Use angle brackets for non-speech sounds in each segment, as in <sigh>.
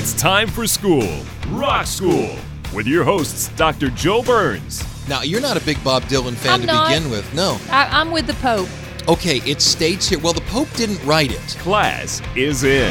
It's time for school, Rock School, with your hosts, Dr. Joe Burns. Now, you're not a big Bob Dylan fan I'm to not. begin with. No. I, I'm with the Pope. Okay, it states here. Well, the Pope didn't write it. Class is in.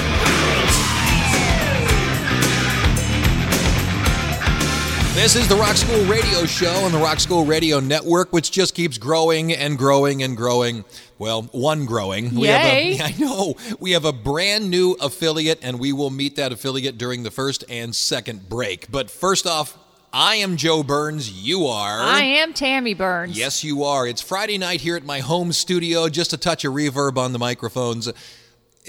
This is the Rock School Radio Show on the Rock School Radio Network, which just keeps growing and growing and growing. Well, one growing. We Yay. have a, <laughs> I know. We have a brand new affiliate, and we will meet that affiliate during the first and second break. But first off, I am Joe Burns. You are. I am Tammy Burns. Yes, you are. It's Friday night here at my home studio. Just a touch of reverb on the microphones.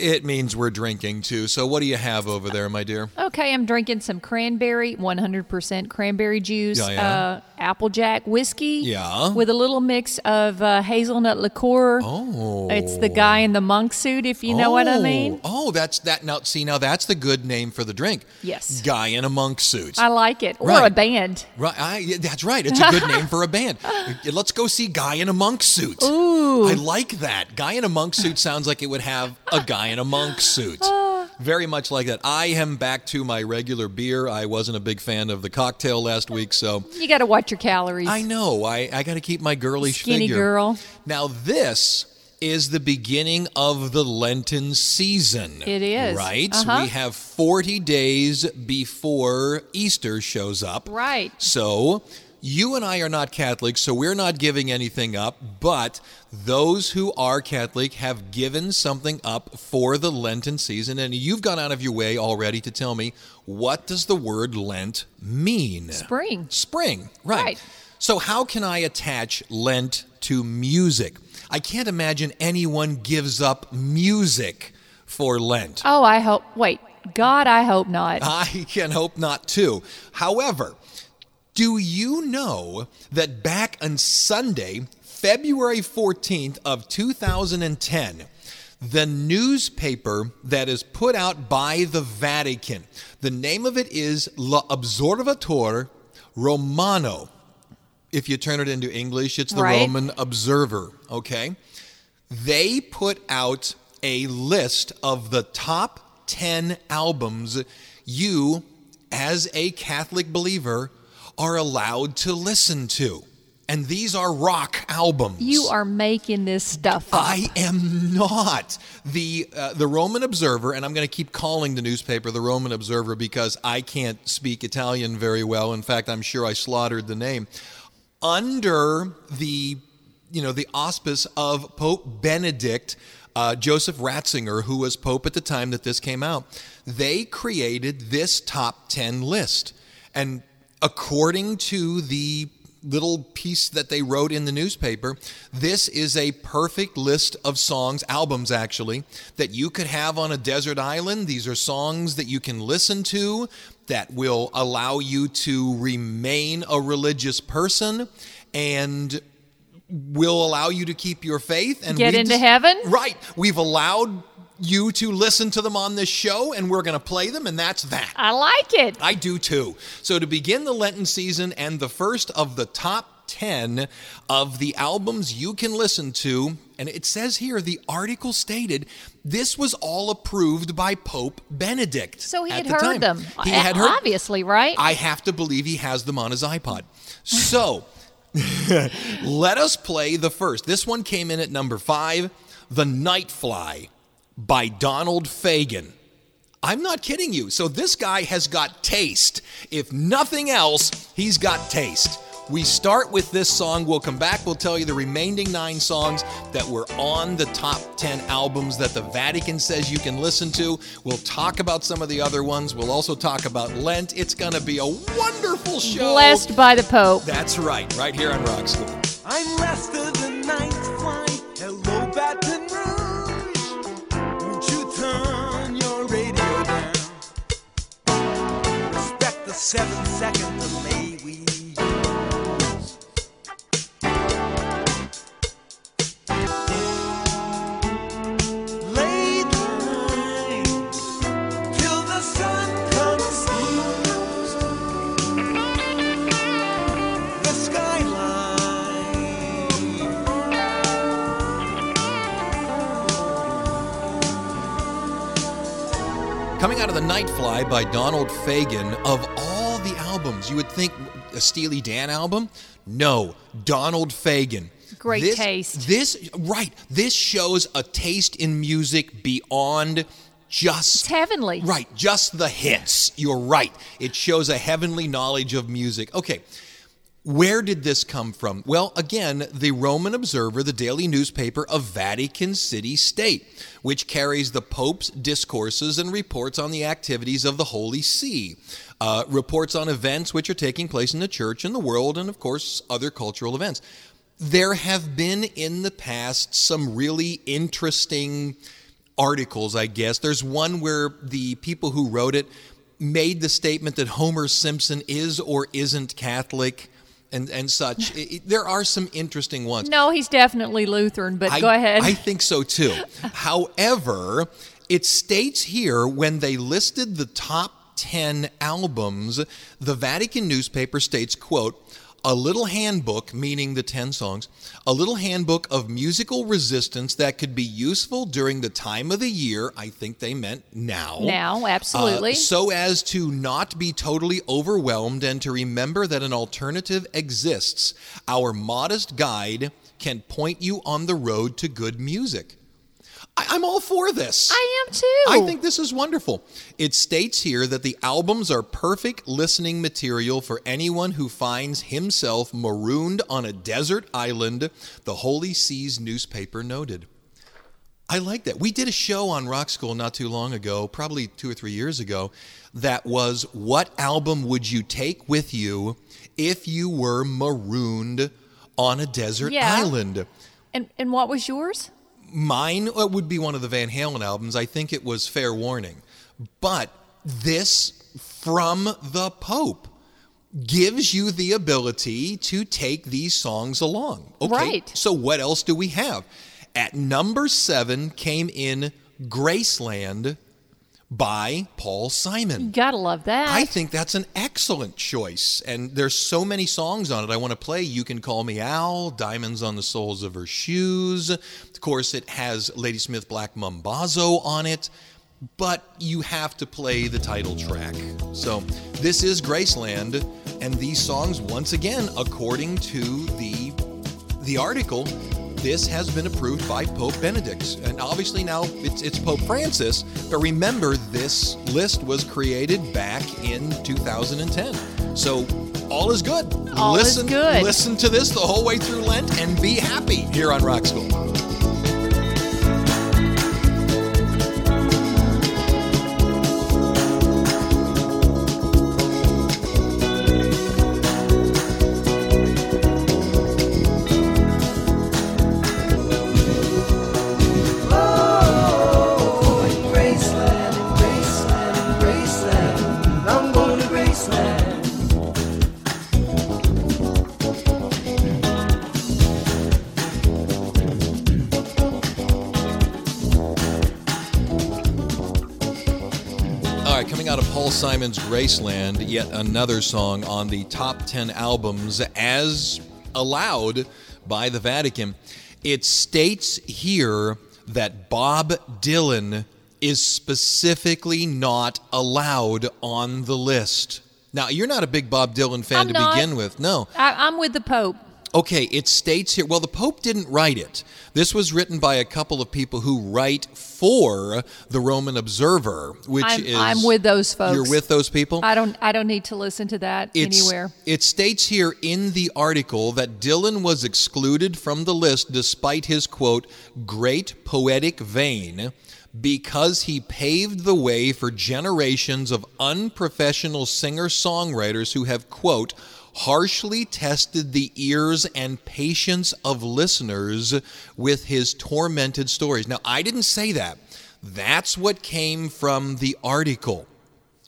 It means we're drinking too. So, what do you have over there, my dear? Okay, I'm drinking some cranberry, 100% cranberry juice, Yeah, yeah. Uh, Applejack whiskey. Yeah. With a little mix of uh, hazelnut liqueur. Oh. It's the guy in the monk suit, if you know what I Oh. mean. Oh, that's that. Now, see, now that's the good name for the drink. Yes. Guy in a monk suit. I like it. Or Right. a band. Right, I, that's right. It's a good name for a band. <laughs> Let's go see Guy in a monk suit. Ooh. I like that. Guy in a monk suit sounds like it would have a guy in a monk suit. <gasps> Very much like that. I am back to my regular beer. I wasn't a big fan of the cocktail last week, so You got to watch your calories. I know. I, I got to keep my girlish Skinny figure. girl. Now, this is the beginning of the Lenten season. It is. Right? Uh-huh. We have 40 days before Easter shows up. Right. So, you and I are not Catholics, so we're not giving anything up, but those who are Catholic have given something up for the Lenten season, and you've gone out of your way already to tell me what does the word Lent mean? Spring. Spring, right. Right. So, how can I attach Lent to music? I can't imagine anyone gives up music for Lent. Oh, I hope. Wait. God, I hope not. I can hope not too. However, do you know that back on Sunday, February 14th of 2010, the newspaper that is put out by the Vatican, the name of it is La Observatore Romano. If you turn it into English, it's the Right. Roman Observer, okay? They put out a list of the top 10 albums you, as a Catholic believer, are allowed to listen to. And these are rock albums. you are making this stuff up. I am not the uh, the Roman Observer, and I'm going to keep calling the newspaper the Roman Observer because I can't speak Italian very well. In fact, I'm sure I slaughtered the name. Under the you know the auspice of Pope Benedict. Uh, Joseph Ratzinger, who was Pope at the time that this came out, they created this top 10 list. And according to the little piece that they wrote in the newspaper, this is a perfect list of songs, albums actually, that you could have on a desert island. These are songs that you can listen to that will allow you to remain a religious person and will allow you to keep your faith and Get into just- heaven? Right. We've allowed you to listen to them on this show and we're going to play them and that's that. I like it. I do too. So, to begin the Lenten season and the first of the top 10 of the albums you can listen to, and it says here the article stated this was all approved by Pope Benedict. So he at had the heard time. them. He had heard. Obviously, right? I have to believe he has them on his iPod. So, <laughs> let us play the first. This one came in at number five The Nightfly by Donald Fagen. I'm not kidding you. So, this guy has got taste. If nothing else, he's got taste. We start with this song. We'll come back. We'll tell you the remaining nine songs that were on the top 10 albums that the Vatican says you can listen to. We'll talk about some of the other ones. We'll also talk about Lent. It's going to be a wonderful show. Blessed by the Pope. That's right, right here on Rock School. I'm Lester the Night seven second delay we. Coming out of the Nightfly by Donald Fagen, of all albums, you would think a Steely Dan album? No, Donald Fagen. Great This- taste. This right. This shows a taste in music beyond just It's heavenly. Right, just the hits. You're right. It shows a heavenly knowledge of music. Okay. Where did this come from? Well, again, the Roman Observer, the daily newspaper of Vatican City State, which carries the Pope's discourses and reports on the activities of the Holy See, uh, reports on events which are taking place in the church and the world, and of course, other cultural events. There have been in the past some really interesting articles, I guess. There's one where the people who wrote it made the statement that Homer Simpson is or isn't Catholic and, and such. It- it- there are some interesting ones. No, he's definitely Lutheran, but I, go ahead. I think so too. <laughs> However, it states here when they listed the top 10 albums, the Vatican newspaper states, quote, a little handbook, meaning the 10 songs, a little handbook of musical resistance that could be useful during the time of the year. I think they meant now. Now, absolutely. Uh, so as to not be totally overwhelmed and to remember that an alternative exists. Our modest guide can point you on the road to good music. I, I'm all for this. I am too. I think this is wonderful. It states here that the albums are perfect listening material for anyone who finds himself marooned on a desert island, the Holy See's newspaper noted. I like that. We did a show on Rock School not too long ago, probably two or three years ago, that was what album would you take with you if you were marooned on a desert Yeah. island? And and what was yours? Mine uh, would be one of the Van Halen albums. I think it was Fair Warning. But this from the Pope gives you the ability to take these songs along. Okay. Right. So what else do we have? At number seven came in Graceland by Paul Simon. Gotta love that. I think that's an excellent choice. And there's so many songs on it I want to play. You Can Call Me Al, Diamonds on the Soles of Her Shoes. Of course, it has Ladysmith Black Mambazo on it, but you have to play the title track. So this is Graceland, and these songs, once again, according to the the article, this has been approved by Pope Benedict. And obviously now it's, it's Pope Francis. But remember, this list was created back in 2010. So all is good. All is good. Listen to this the whole way through Lent and be happy here on Rock School. Right, coming out of Paul Simon's Graceland, yet another song on the top 10 albums as allowed by the Vatican. It states here that Bob Dylan is specifically not allowed on the list. Now, you're not a big Bob Dylan fan I'm to not. begin with. No. I, I'm with the Pope. Okay, it states here, well, the Pope didn't write it. This was written by a couple of people who write for the Roman Observer, which I'm, is. I'm with those folks. You're with those people? I don't. I don't need to listen to that It's- anywhere. It states here in the article that Dylan was excluded from the list despite his quote, great poetic vein, because he paved the way for generations of unprofessional singer songwriters who have, quote, harshly tested the ears and patience of listeners with his tormented stories. Now, I didn't say that. That's what came from the article.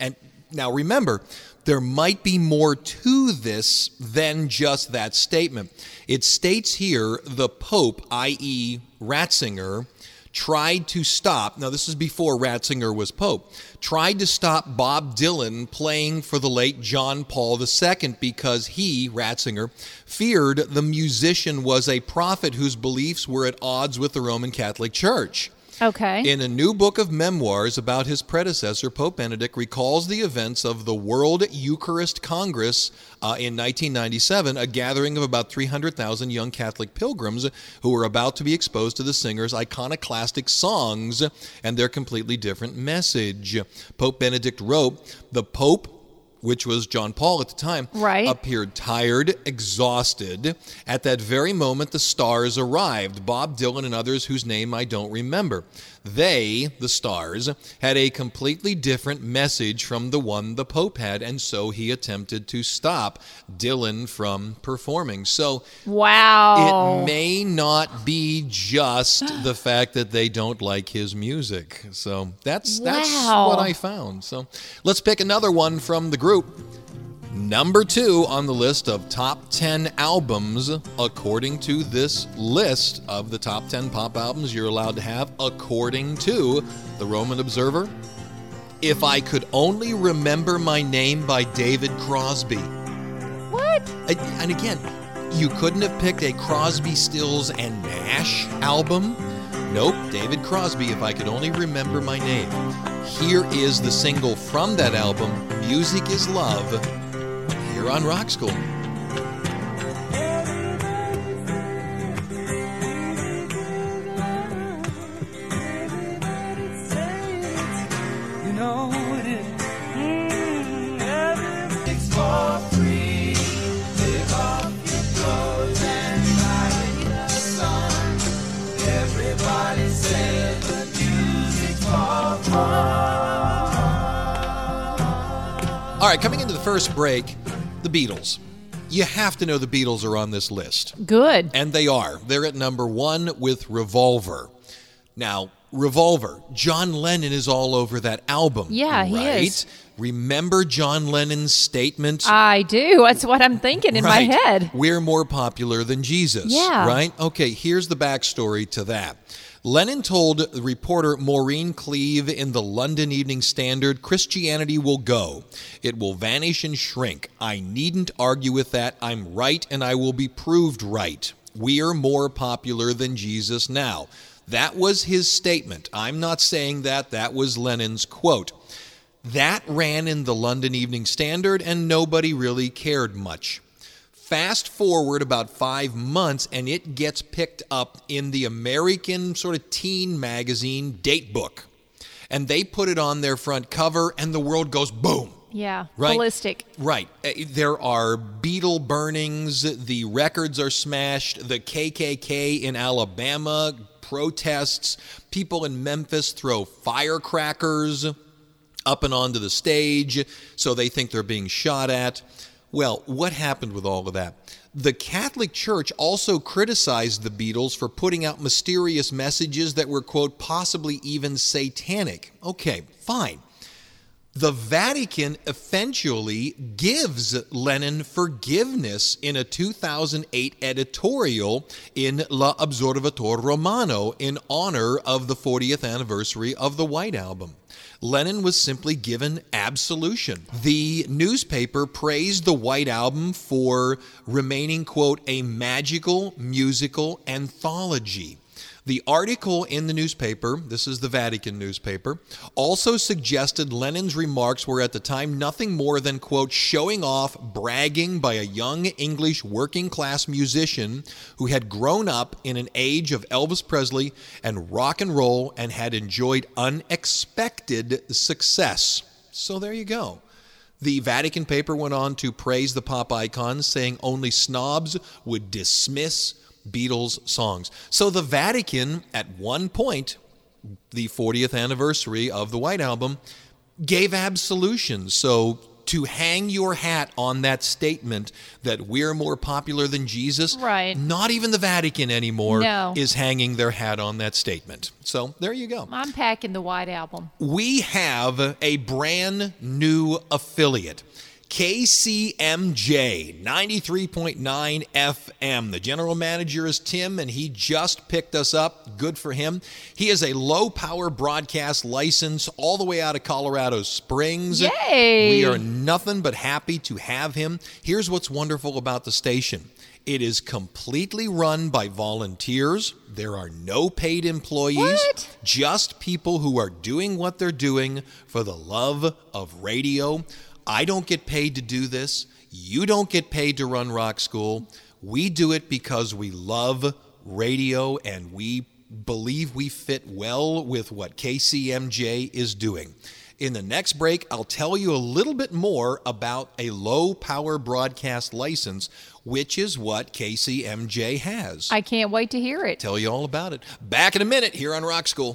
And now remember, there might be more to this than just that statement. It states here the Pope, i.e., Ratzinger, tried to stop, now this is before Ratzinger was Pope, tried to stop Bob Dylan playing for the late John Paul II because he, Ratzinger, feared the musician was a prophet whose beliefs were at odds with the Roman Catholic Church. Okay. In a new book of memoirs about his predecessor, Pope Benedict recalls the events of the World Eucharist Congress uh, in 1997, a gathering of about 300,000 young Catholic pilgrims who were about to be exposed to the singer's iconoclastic songs and their completely different message. Pope Benedict wrote, The Pope which was John Paul at the time, Right. appeared tired, exhausted. At that very moment, the stars arrived Bob Dylan and others whose name I don't remember. They, the stars, had a completely different message from the one the Pope had, and so he attempted to stop Dylan from performing. So wow. it may not be just the fact that they don't like his music. So that's that's Wow. what I found. So let's pick another one from the group. Number two on the list of top 10 albums, according to this list of the top 10 pop albums you're allowed to have, according to the Roman Observer. If I Could Only Remember My Name by David Crosby. what? And and again, you couldn't have picked a Crosby, Stills, and Nash album. Nope, David Crosby, if I could only remember my name. Here is the single from that album, Music is Love, here on Rock School. All right, coming into the first break, the Beatles. You have to know the Beatles are on this list. Good. And they are. They're at number one with Revolver. Now, Revolver, John Lennon is all over that album. Yeah, he is. Remember John Lennon's statement? I do. That's what I'm thinking in Right. my head. We're more popular than Jesus. Yeah. Right? Okay, here's the backstory to that. Lennon told reporter Maureen Cleave in the London Evening Standard Christianity will go. It will vanish and shrink. I needn't argue with that. I'm right and I will be proved right. We're more popular than Jesus now. That was his statement. I'm not saying that. That was Lennon's quote. That ran in the London Evening Standard, and nobody really cared much. Fast forward about five months, and it gets picked up in the American sort of teen magazine Datebook. And they put it on their front cover, and the world goes boom. Yeah. Right. Ballistic. Right. Uh, There are Beatle burnings, the records are smashed, the KKK in Alabama protests, people in Memphis throw firecrackers up and onto the stage, so they think they're being shot at. Well, what happened with all of that? The Catholic Church also criticized the Beatles for putting out mysterious messages that were, quote, possibly even satanic. Okay, fine. The Vatican eventually gives Lennon forgiveness in a 2008 editorial in La Observatore Romano in honor of the 40th anniversary of the White Album. Lennon was simply given absolution. The newspaper praised the White Album for remaining, quote, a magical musical anthology. The article in the newspaper, this is the Vatican newspaper, also suggested Lennon's remarks were at the time nothing more than, quote, showing off, bragging by a young English working class musician who had grown up in an age of Elvis Presley and rock and roll and had enjoyed unexpected success. So there you go. The Vatican paper went on to praise the pop icon, saying only snobs would dismiss Beatles songs. So the Vatican, at one point, the 40th anniversary of the White Album, gave absolution. So to hang your hat on that statement that we're more popular than Jesus, Right. not even the Vatican anymore No. is hanging their hat on that statement. So there you go I'm packing the White Album. we have a brand new affiliate. KCMJ 93.9 FM. The general manager is Tim, and he just picked us up. Good for him. He is a low power broadcast license all the way out of Colorado Springs. Yay! We are nothing but happy to have him. Here's what's wonderful about the station it is completely run by volunteers. There are no paid employees, What? just people who are doing what they're doing for the love of radio. I don't get paid to do this. You don't get paid to run Rock School. We do it because we love radio and we believe we fit well with what KCMJ is doing. In the next break, I'll tell you a little bit more about a low power broadcast license, which is what KCMJ has. I can't wait to hear it. tell you all about it. Back in a minute here on Rock School.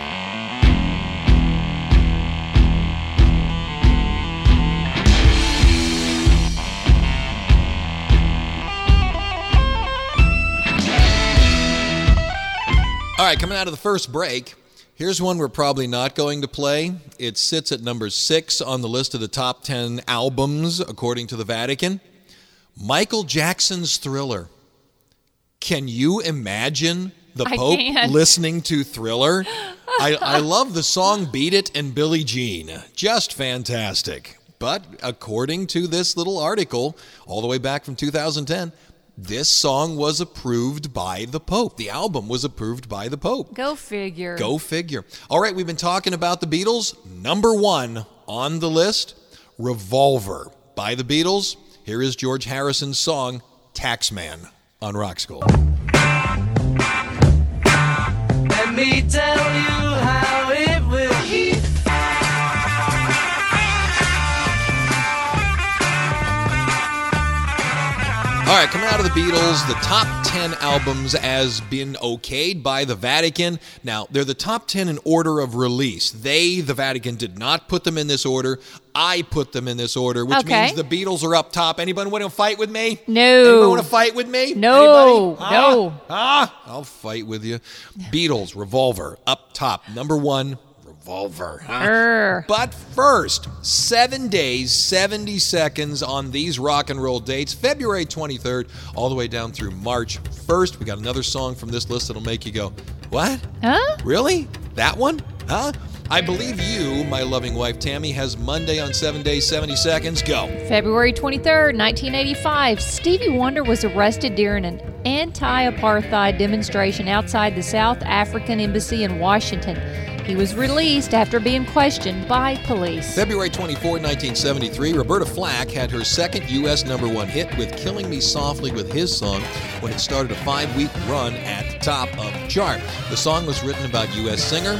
All right, coming out of the first break, here's one we're probably not going to play. It sits at number six on the list of the top 10 albums, according to the Vatican. Michael Jackson's Thriller. Can you imagine the I Pope can't. listening to Thriller? <laughs> I, I love the song Beat It and Billie Jean. Just fantastic. But according to this little article, all the way back from 2010, this song was approved by the Pope. The album was approved by the Pope. Go figure. Go figure. All right, we've been talking about the Beatles. Number one on the list Revolver by the Beatles. Here is George Harrison's song, Taxman, on Rock School. Let me tell you right, coming out of the Beatles, the top 10 albums has been okayed by the Vatican. Now, they're the top 10 in order of release. They, the Vatican, did not put them in this order. I put them in this order, which Okay. means the Beatles are up top. Anybody want to fight with me? No. Anybody want to fight with me? No, Anybody? no. Ah, I'll fight with you. Beatles, Revolver, up top. Number one, Revolver. huh? But first, seven days, 70 seconds on these rock and roll dates, February 23rd, all the way down through March 1st. We got another song from this list that'll make you go, What? Huh? Really? That one? Huh? I believe you, my loving wife Tammy, has Monday on seven days, 70 seconds. Go. February 23rd, 1985, Stevie Wonder was arrested during an anti apartheid demonstration outside the South African Embassy in Washington. He was released after being questioned by police. February 24, 1973, Roberta Flack had her second U.S. number one hit with Killing Me Softly with his song when it started a five week run at the top of the chart. The song was written about U.S. singer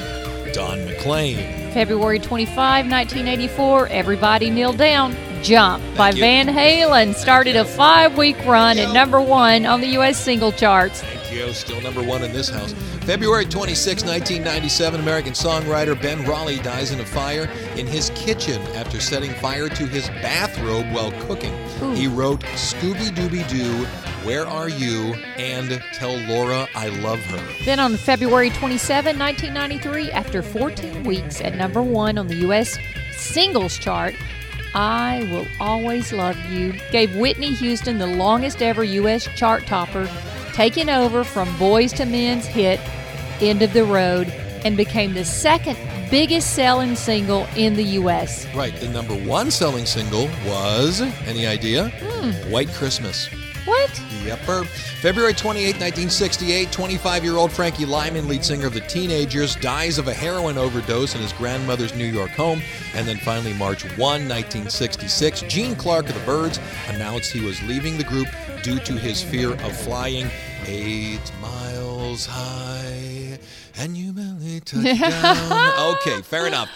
Don McLean. February 25, 1984, Everybody Kneel Down, Jump by you. Van Halen started a five week run at number one on the U.S. single charts. Still number one in this house. February 26, 1997, American songwriter Ben Raleigh dies in a fire in his kitchen after setting fire to his bathrobe while cooking. He wrote Scooby Dooby Doo, Where Are You? and Tell Laura I Love Her. Then on February 27, 1993, after 14 weeks at number one on the U.S. singles chart, I Will Always Love You gave Whitney Houston the longest ever U.S. chart topper, taking over from Boyz II Men's hit End of the Road, and became the second biggest selling single in the U.S. Right, the number one selling single was, any idea? Hmm. White Christmas. What? Yepper. February 28, 1968, 25 year old Frankie Lymon, lead singer of the Teenagers, dies of a heroin overdose in his grandmother's New York home. And then finally, March 1, 1966, Gene Clark of the Byrds announced he was leaving the group due to his fear of flying eight miles high. And you merely touch <laughs> down. Okay, fair enough.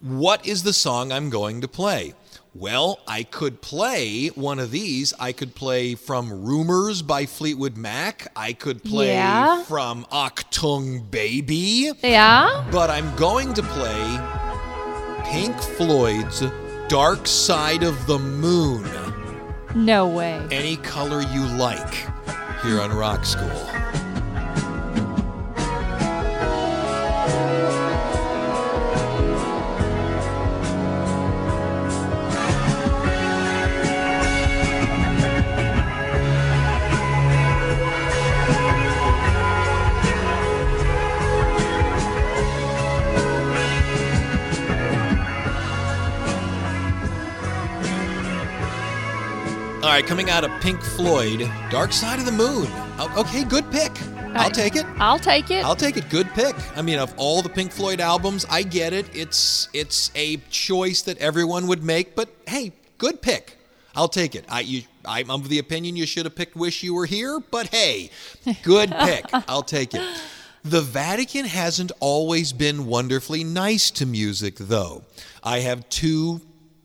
What is the song I'm going to play? Well, I could play one of these. I could play from Rumors by Fleetwood Mac. I could play Yeah. from Achtung Baby. Yeah. But I'm going to play Pink Floyd's Dark Side of the Moon. No way. Any color you like here on Rock School. Right, coming out of Pink Floyd, Dark Side of the Moon. Okay, good pick. I'll take it. I'll take it. I'll take it. Good pick. I mean, of all the Pink Floyd albums, I get it. It's it's a choice that everyone would make, but hey, good pick. I'll take it. I you I'm of the opinion you should have picked Wish You Were Here, but hey, good <laughs> pick. I'll take it. The Vatican hasn't always been wonderfully nice to music, though. I have two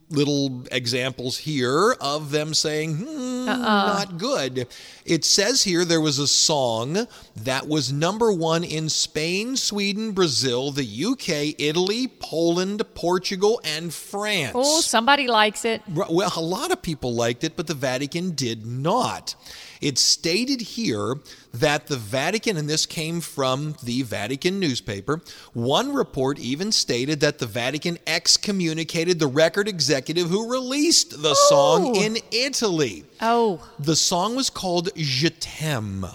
little examples here of them saying, hmm, not good. It says here there was a song that was number one in Spain, Sweden, Brazil, the UK, Italy, Poland, Portugal, and France. oh, somebody likes it. Well, a lot of people liked it, but the Vatican did not. It's stated here that the Vatican, and this came from the Vatican newspaper, one report even stated that the Vatican excommunicated the record executive who released the song Oh. in Italy. Oh, The song was called Je t'aime.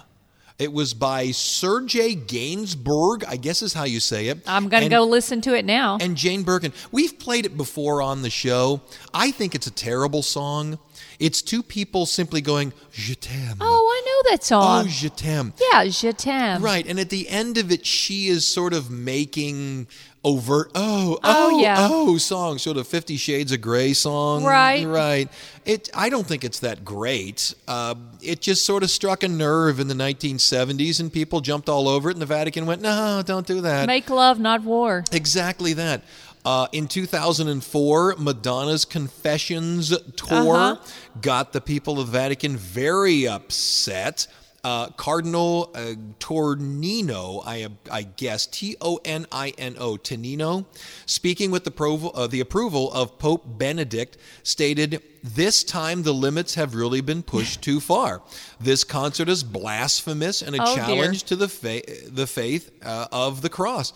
It was by Sergei Gainsbourg, I guess is how you say it. I'm going to go listen to it now. and Jane Birkin. We've played it before on the show. I think it's a terrible song. It's two people simply going, Je t'aime. oh, I know that song. Oh, song. je t'aime. yeah, Je t'aime. Right. And at the end of it, she is sort of making overt, oh, oh, Oh, yeah. oh, song, sort of Fifty Shades of Grey song. Right. Right. It. I don't think it's that great. Uh, it just sort of struck a nerve in the 1970s, and people jumped all over it, and the Vatican went, no, don't do that. Make love, not war. Exactly that. Uh, in 2004, Madonna's Confessions tour Uh-huh. got the people of the Vatican very upset. Uh, Cardinal uh, Tornino, I, I guess, T O N I N O, Tonino, speaking with the, provo- uh, the approval of Pope Benedict, stated, This time the limits have really been pushed too far. This concert is blasphemous and a Oh, dear. challenge to the, fa- the faith uh, of the cross.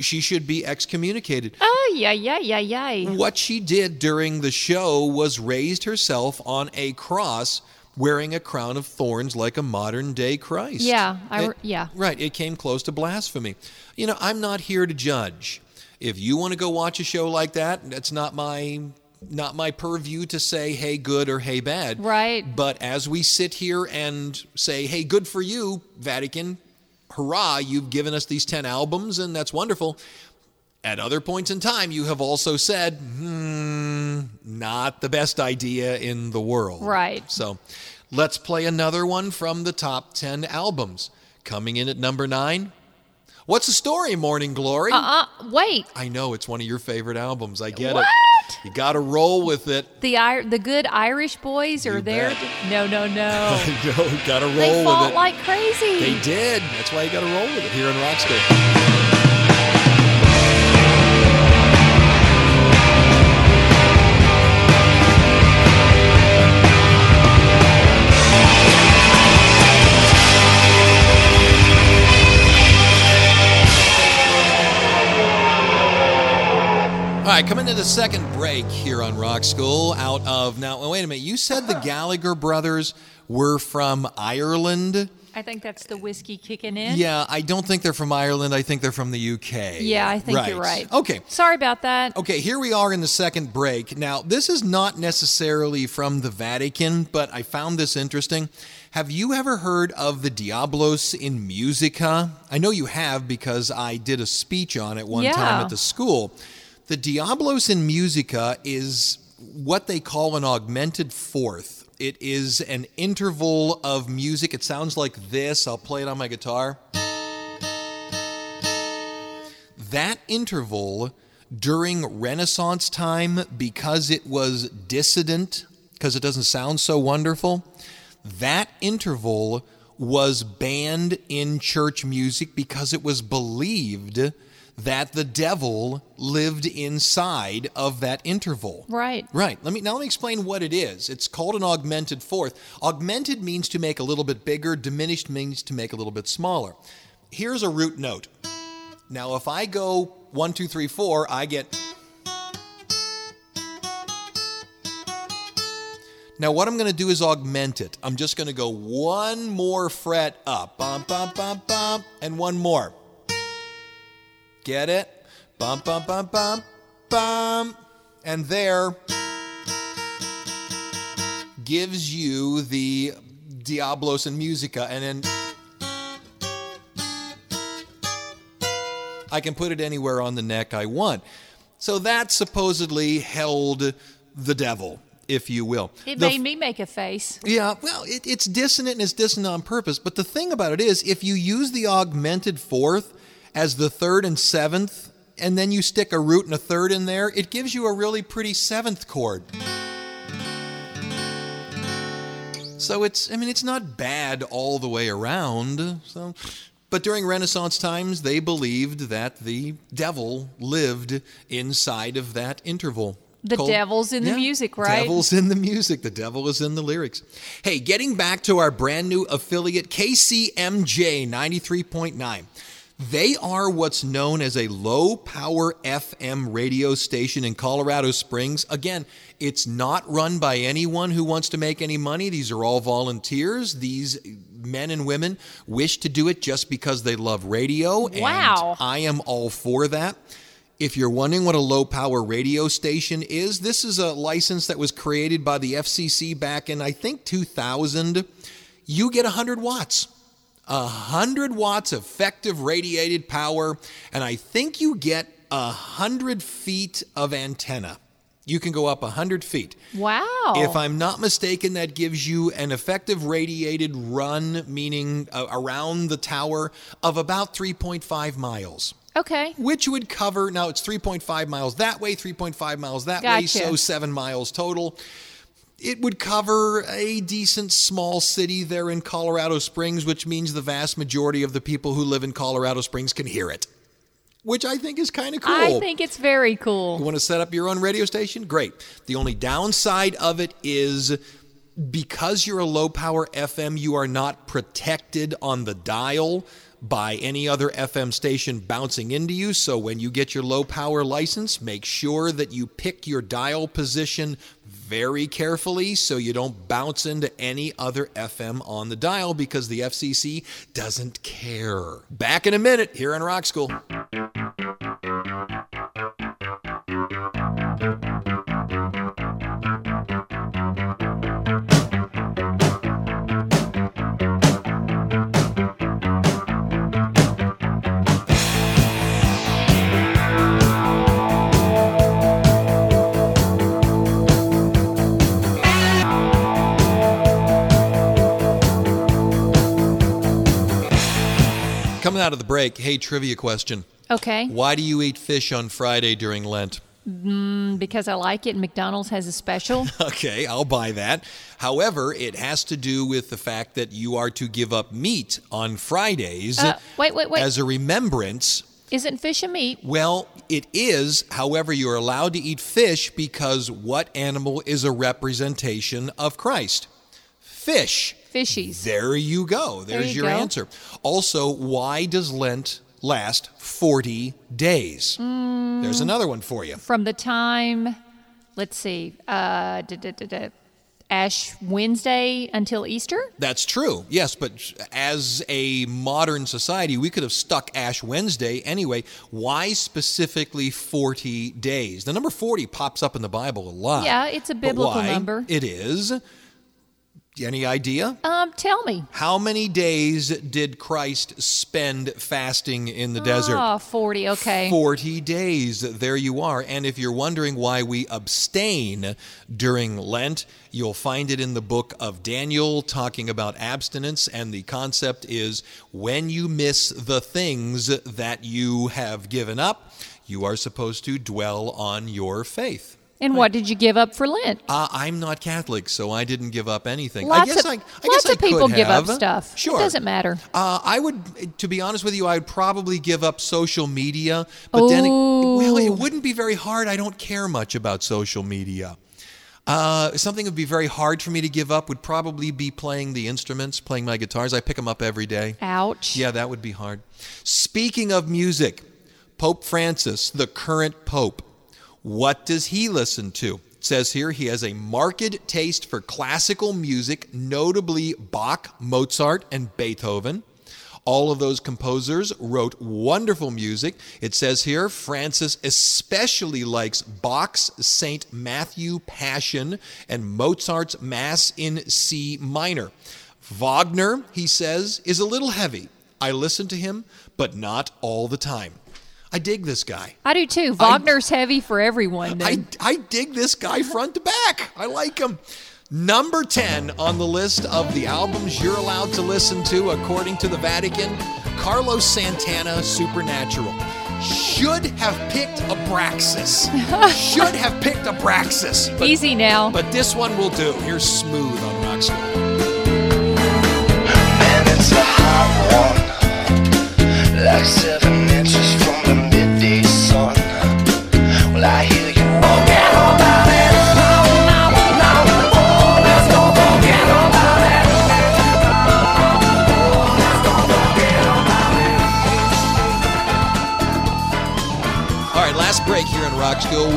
She should be excommunicated. Oh, yeah, yeah, yeah, yeah. What she did during the show was raised herself on a cross wearing a crown of thorns like a modern day Christ. Yeah, I It- yeah. Right, it came close to blasphemy. You know, I'm not here to judge. If you want to go watch a show like that, that's not my not my purview to say hey good or hey bad. Right. But as we sit here and say hey good for you Vatican, hurrah, you've given us these 10 albums and that's wonderful. At other points in time, you have also said, hmm, not the best idea in the world. Right. So let's play another one from the top 10 albums. Coming in at number nine. What's the story, Morning Glory? Uh, wait. I know it's one of your favorite albums. I get What? it. You got to roll with it. The Ir- the good Irish boys are You there. bet. no, no, no. <laughs> I know, got to roll they with fought like crazy. They did. That's why you got to roll with it here in Rock All right, coming to the second break here on Rock School. Out of now, well, wait a minute. You said the <laughs> Gallagher brothers were from Ireland. I think that's the whiskey kicking in. Yeah, I don't think they're from Ireland. I think they're from the UK. Yeah, I think you're right. Okay. Sorry about that. Okay, here we are in the second break. Now, this is not necessarily from the Vatican, but I found this interesting. Have you ever heard of the Diabolus in Musica? I know you have because I did a speech on it one time at the school. The Diabolus in Musica is what they call an augmented fourth. It is an interval of music. It sounds like this. I'll play it on my guitar. That interval during Renaissance time, because it was dissident, because it doesn't sound so wonderful, that interval was banned in church music because it was believed that the devil lived inside of that interval. Right. Right. Let me now let me explain what it is. It's called an augmented fourth. Augmented means to make a little bit bigger, diminished means to make a little bit smaller. Here's a root note. Now if I go one, two, three, four, I get Now what I'm going to do is augment it. I'm just going to go one more fret up, bum bum bum bum, and one more. Get it? Bum bum bum bum bum, and there gives you the Diabolus and Musica, and then I can put it anywhere on the neck I want. So that supposedly held the devil, if you will. It The made me make a face. yeah, well, it, it's dissonant and it's dissonant on purpose. But the thing about it is, if you use the augmented fourth as the third and seventh, and then you stick a root and a third in there, it gives you a really pretty seventh chord. So it's, I mean, it's not bad all the way around. So, but during Renaissance times, they believed that the devil lived inside of that interval. The devil's in the music, right? Devil's in the music. The devil is in the lyrics. Hey, getting back to our brand new affiliate, KCMJ 93.9. They are what's known as a low power FM radio station in Colorado Springs. Again, it's not run by anyone who wants to make any money. These are all volunteers. These men and women wish to do it just because they love radio. Wow. And I am all for that. If you're wondering what a low power radio station is, this is a license that was created by the FCC back in, I think, 2000. You get 100 watts. 100 watts effective radiated power, and I think you get 100 feet of antenna. You can go up 100 feet. Wow. If I'm not mistaken, that gives you an effective radiated run, meaning uh, around the tower, of about 3.5 miles okay. which would cover now it's 3.5 miles that way 3.5 miles that way so 7 miles total it would cover a decent small city there in Colorado Springs which means the vast majority of the people who live in Colorado Springs can hear it which I think is kind of cool I think it's very cool. you want to set up your own radio station? Great. The only downside of it is because you're a low power FM, you are not protected on the dial by any other FM station bouncing into you. So when you get your low power license, make sure that you pick your dial position very carefully so you don't bounce into any other FM on the dial because the FCC doesn't care. Back in a minute here on Rock School. Coming out of the break, hey, trivia question. Okay. Why do you eat fish on Friday during Lent? Mm, Because I like it McDonald's has a special. <laughs> Okay, I'll buy that. However, it has to do with the fact that you are to give up meat on Fridays Uh, wait, wait, wait. as a remembrance. Isn't fish a meat? Well, it is. However, you're allowed to eat fish because what animal is a representation of Christ? Fish. Fishies. There you go. There's you your go. answer. Also, why does Lent last 40 days? Mm. There's another one for you. From the time, let's see, uh, da, da, da, Ash Wednesday until Easter? That's true. Yes, but as a modern society, we could have stuck Ash Wednesday anyway. Why specifically 40 days? The number 40 pops up in the Bible a lot. Yeah, it's a biblical why? number. It is. Any idea? Um, tell me. How many days did Christ spend fasting in the desert? Oh, 40, okay. 40 days. There you are. And if you're wondering why we abstain during Lent, you'll find it in the book of Daniel talking about abstinence. And the concept is when you miss the things that you have given up, you are supposed to dwell on your faith. And what did you give up for Lent? Uh, I'm not Catholic, so I didn't give up anything. Lots I guess of, I, I lots guess I of people give up stuff. Sure, It doesn't matter. Uh, I would, to be honest with you, I would probably give up social media. But then, it, well, it wouldn't be very hard. I don't care much about social media. Uh, something that would be very hard for me to give up would probably be playing the instruments, playing my guitars. I pick them up every day. Ouch. Yeah, that would be hard. Speaking of music, Pope Francis, the current pope, what does he listen to? It says here he has a marked taste for classical music, notably Bach, Mozart, and Beethoven. All of those composers wrote wonderful music. It says here Francis especially likes Bach's St. Matthew Passion and Mozart's Mass in C minor. Wagner, he says, is a little heavy. I listen to him, but not all the time. I dig this guy. I do too. Wagner's heavy for everyone. I. I dig this guy front to back. I like him. Number 10 on the list of the albums you're allowed to listen to according to the Vatican Carlos Santana Supernatural. Should have picked Abraxas. <laughs> Should have picked Abraxas. But, Easy now. but this one will do. Here's Smooth on Rock School. Man, it's a hot one. Like seven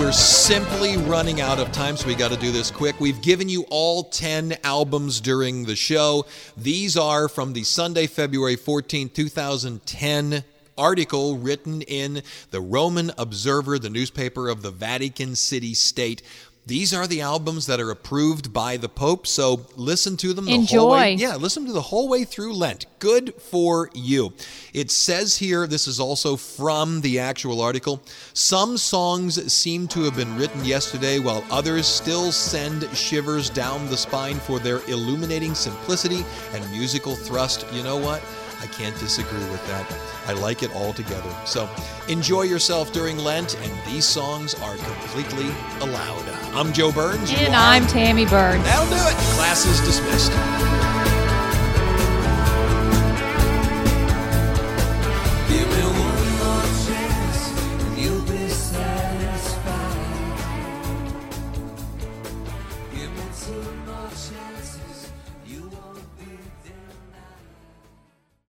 We're simply running out of time, so we got to do this quick. We've given you all 10 albums during the show. These are from the Sunday, February 14, 2010 article written in the Roman Observer, the newspaper of the Vatican City State. These are the albums that are approved by the Pope, so listen to them the whole way. Enjoy. Yeah, listen to the whole way through Lent. Good for you. It says here, this is also from the actual article. Some songs seem to have been written yesterday, while others still send shivers down the spine for their illuminating simplicity and musical thrust. You know what? I can't disagree with that. I like it all together. So enjoy yourself during Lent, and these songs are completely allowed. I'm Joe Burns. And I'm Tammy Burns. That'll do it. Class is dismissed.